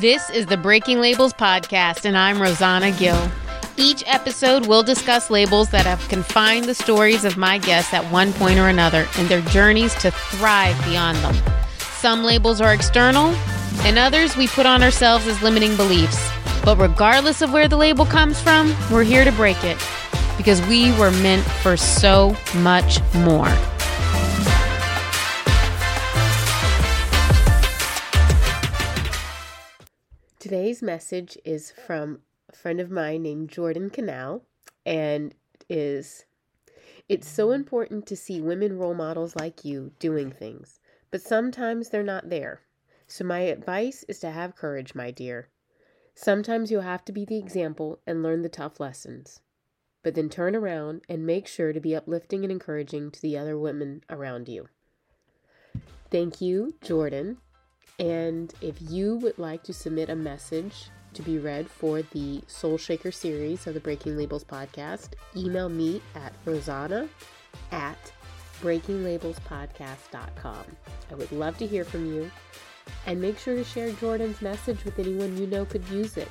This is the Breaking Labels podcast, and I'm Rosanna Gill. Each episode we'll discuss labels that have confined the stories of my guests at one point or another and their journeys to thrive beyond them. Some labels are external, and others we put on ourselves as limiting beliefs. But regardless of where the label comes from, we're here to break it because we were meant for so much more. Today's message is from a friend of mine named Jordan Canal and is it's so important to see women role models like you doing things, but sometimes they're not there. So my advice is to have courage, my dear. Sometimes you'll have to be the example and learn the tough lessons, but then turn around and make sure to be uplifting and encouraging to the other women around you. Thank you, Jordan. And if you would like to submit a message to be read for the Soul Shaker series of the Breaking Labels podcast, email me at rosanna at breakinglabelspodcast.com. I would love to hear from you. And make sure to share Jordan's message with anyone you know could use it.